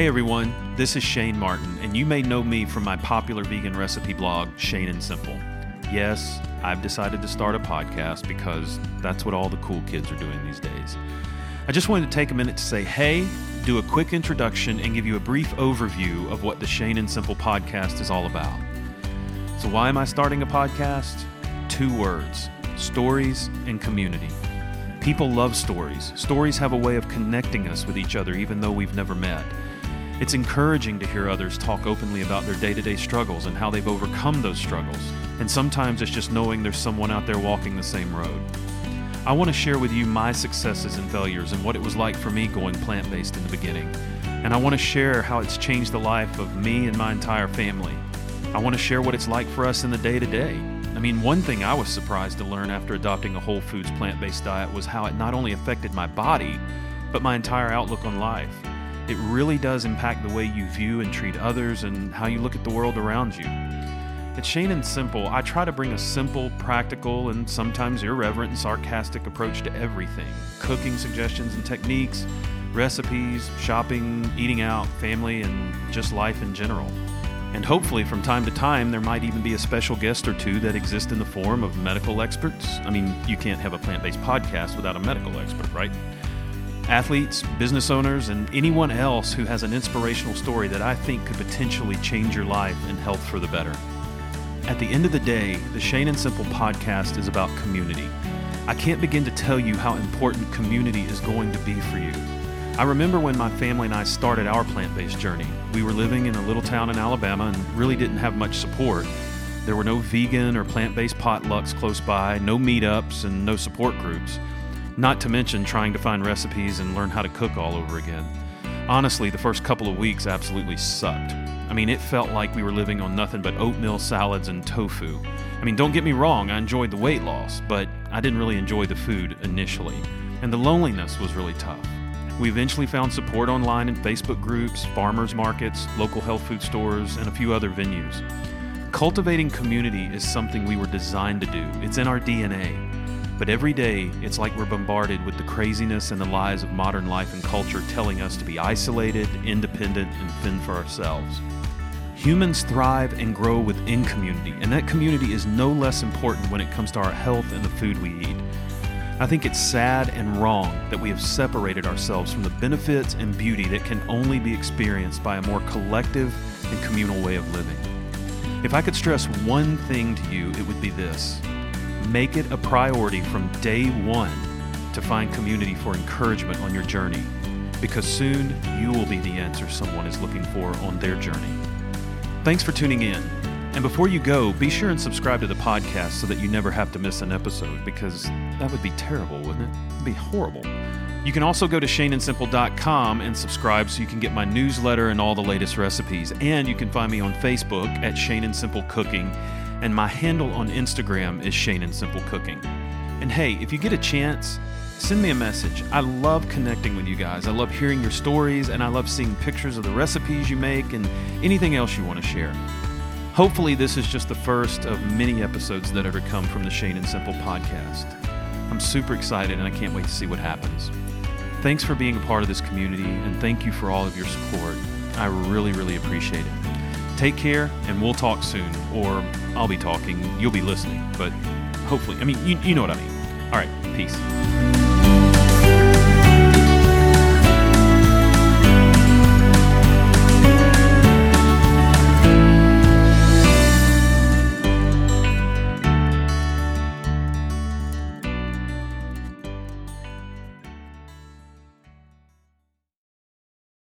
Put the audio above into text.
Hey everyone, this is Shane Martin, and you may know me from my popular vegan recipe blog, Shane and Simple. Yes, I've decided to start a podcast because that's what all the cool kids are doing these days. I just wanted to take a minute to say hey, do a quick introduction, and give you a brief overview of what the Shane and Simple podcast is all about. So, why am I starting a podcast? Two words stories and community. People love stories. Stories have a way of connecting us with each other, even though we've never met. It's encouraging to hear others talk openly about their day to day struggles and how they've overcome those struggles. And sometimes it's just knowing there's someone out there walking the same road. I want to share with you my successes and failures and what it was like for me going plant based in the beginning. And I want to share how it's changed the life of me and my entire family. I want to share what it's like for us in the day to day. I mean, one thing I was surprised to learn after adopting a whole foods plant based diet was how it not only affected my body, but my entire outlook on life. It really does impact the way you view and treat others and how you look at the world around you. At Shane and Simple, I try to bring a simple, practical, and sometimes irreverent and sarcastic approach to everything cooking suggestions and techniques, recipes, shopping, eating out, family, and just life in general. And hopefully, from time to time, there might even be a special guest or two that exist in the form of medical experts. I mean, you can't have a plant based podcast without a medical expert, right? Athletes, business owners, and anyone else who has an inspirational story that I think could potentially change your life and health for the better. At the end of the day, the Shane and Simple podcast is about community. I can't begin to tell you how important community is going to be for you. I remember when my family and I started our plant based journey. We were living in a little town in Alabama and really didn't have much support. There were no vegan or plant based potlucks close by, no meetups, and no support groups. Not to mention trying to find recipes and learn how to cook all over again. Honestly, the first couple of weeks absolutely sucked. I mean, it felt like we were living on nothing but oatmeal salads and tofu. I mean, don't get me wrong, I enjoyed the weight loss, but I didn't really enjoy the food initially. And the loneliness was really tough. We eventually found support online in Facebook groups, farmers markets, local health food stores, and a few other venues. Cultivating community is something we were designed to do, it's in our DNA. But every day, it's like we're bombarded with the craziness and the lies of modern life and culture telling us to be isolated, independent, and fend for ourselves. Humans thrive and grow within community, and that community is no less important when it comes to our health and the food we eat. I think it's sad and wrong that we have separated ourselves from the benefits and beauty that can only be experienced by a more collective and communal way of living. If I could stress one thing to you, it would be this make it a priority from day one to find community for encouragement on your journey, because soon you will be the answer someone is looking for on their journey. Thanks for tuning in. And before you go, be sure and subscribe to the podcast so that you never have to miss an episode, because that would be terrible, wouldn't it? It'd be horrible. You can also go to shaneandsimple.com and subscribe so you can get my newsletter and all the latest recipes. And you can find me on Facebook at Shane and Simple Cooking and my handle on Instagram is Shane and Simple Cooking. And hey, if you get a chance, send me a message. I love connecting with you guys. I love hearing your stories, and I love seeing pictures of the recipes you make and anything else you want to share. Hopefully, this is just the first of many episodes that ever come from the Shane and Simple podcast. I'm super excited and I can't wait to see what happens. Thanks for being a part of this community, and thank you for all of your support. I really, really appreciate it. Take care, and we'll talk soon. Or I'll be talking, you'll be listening, but hopefully, I mean, you, you know what I mean. All right, peace.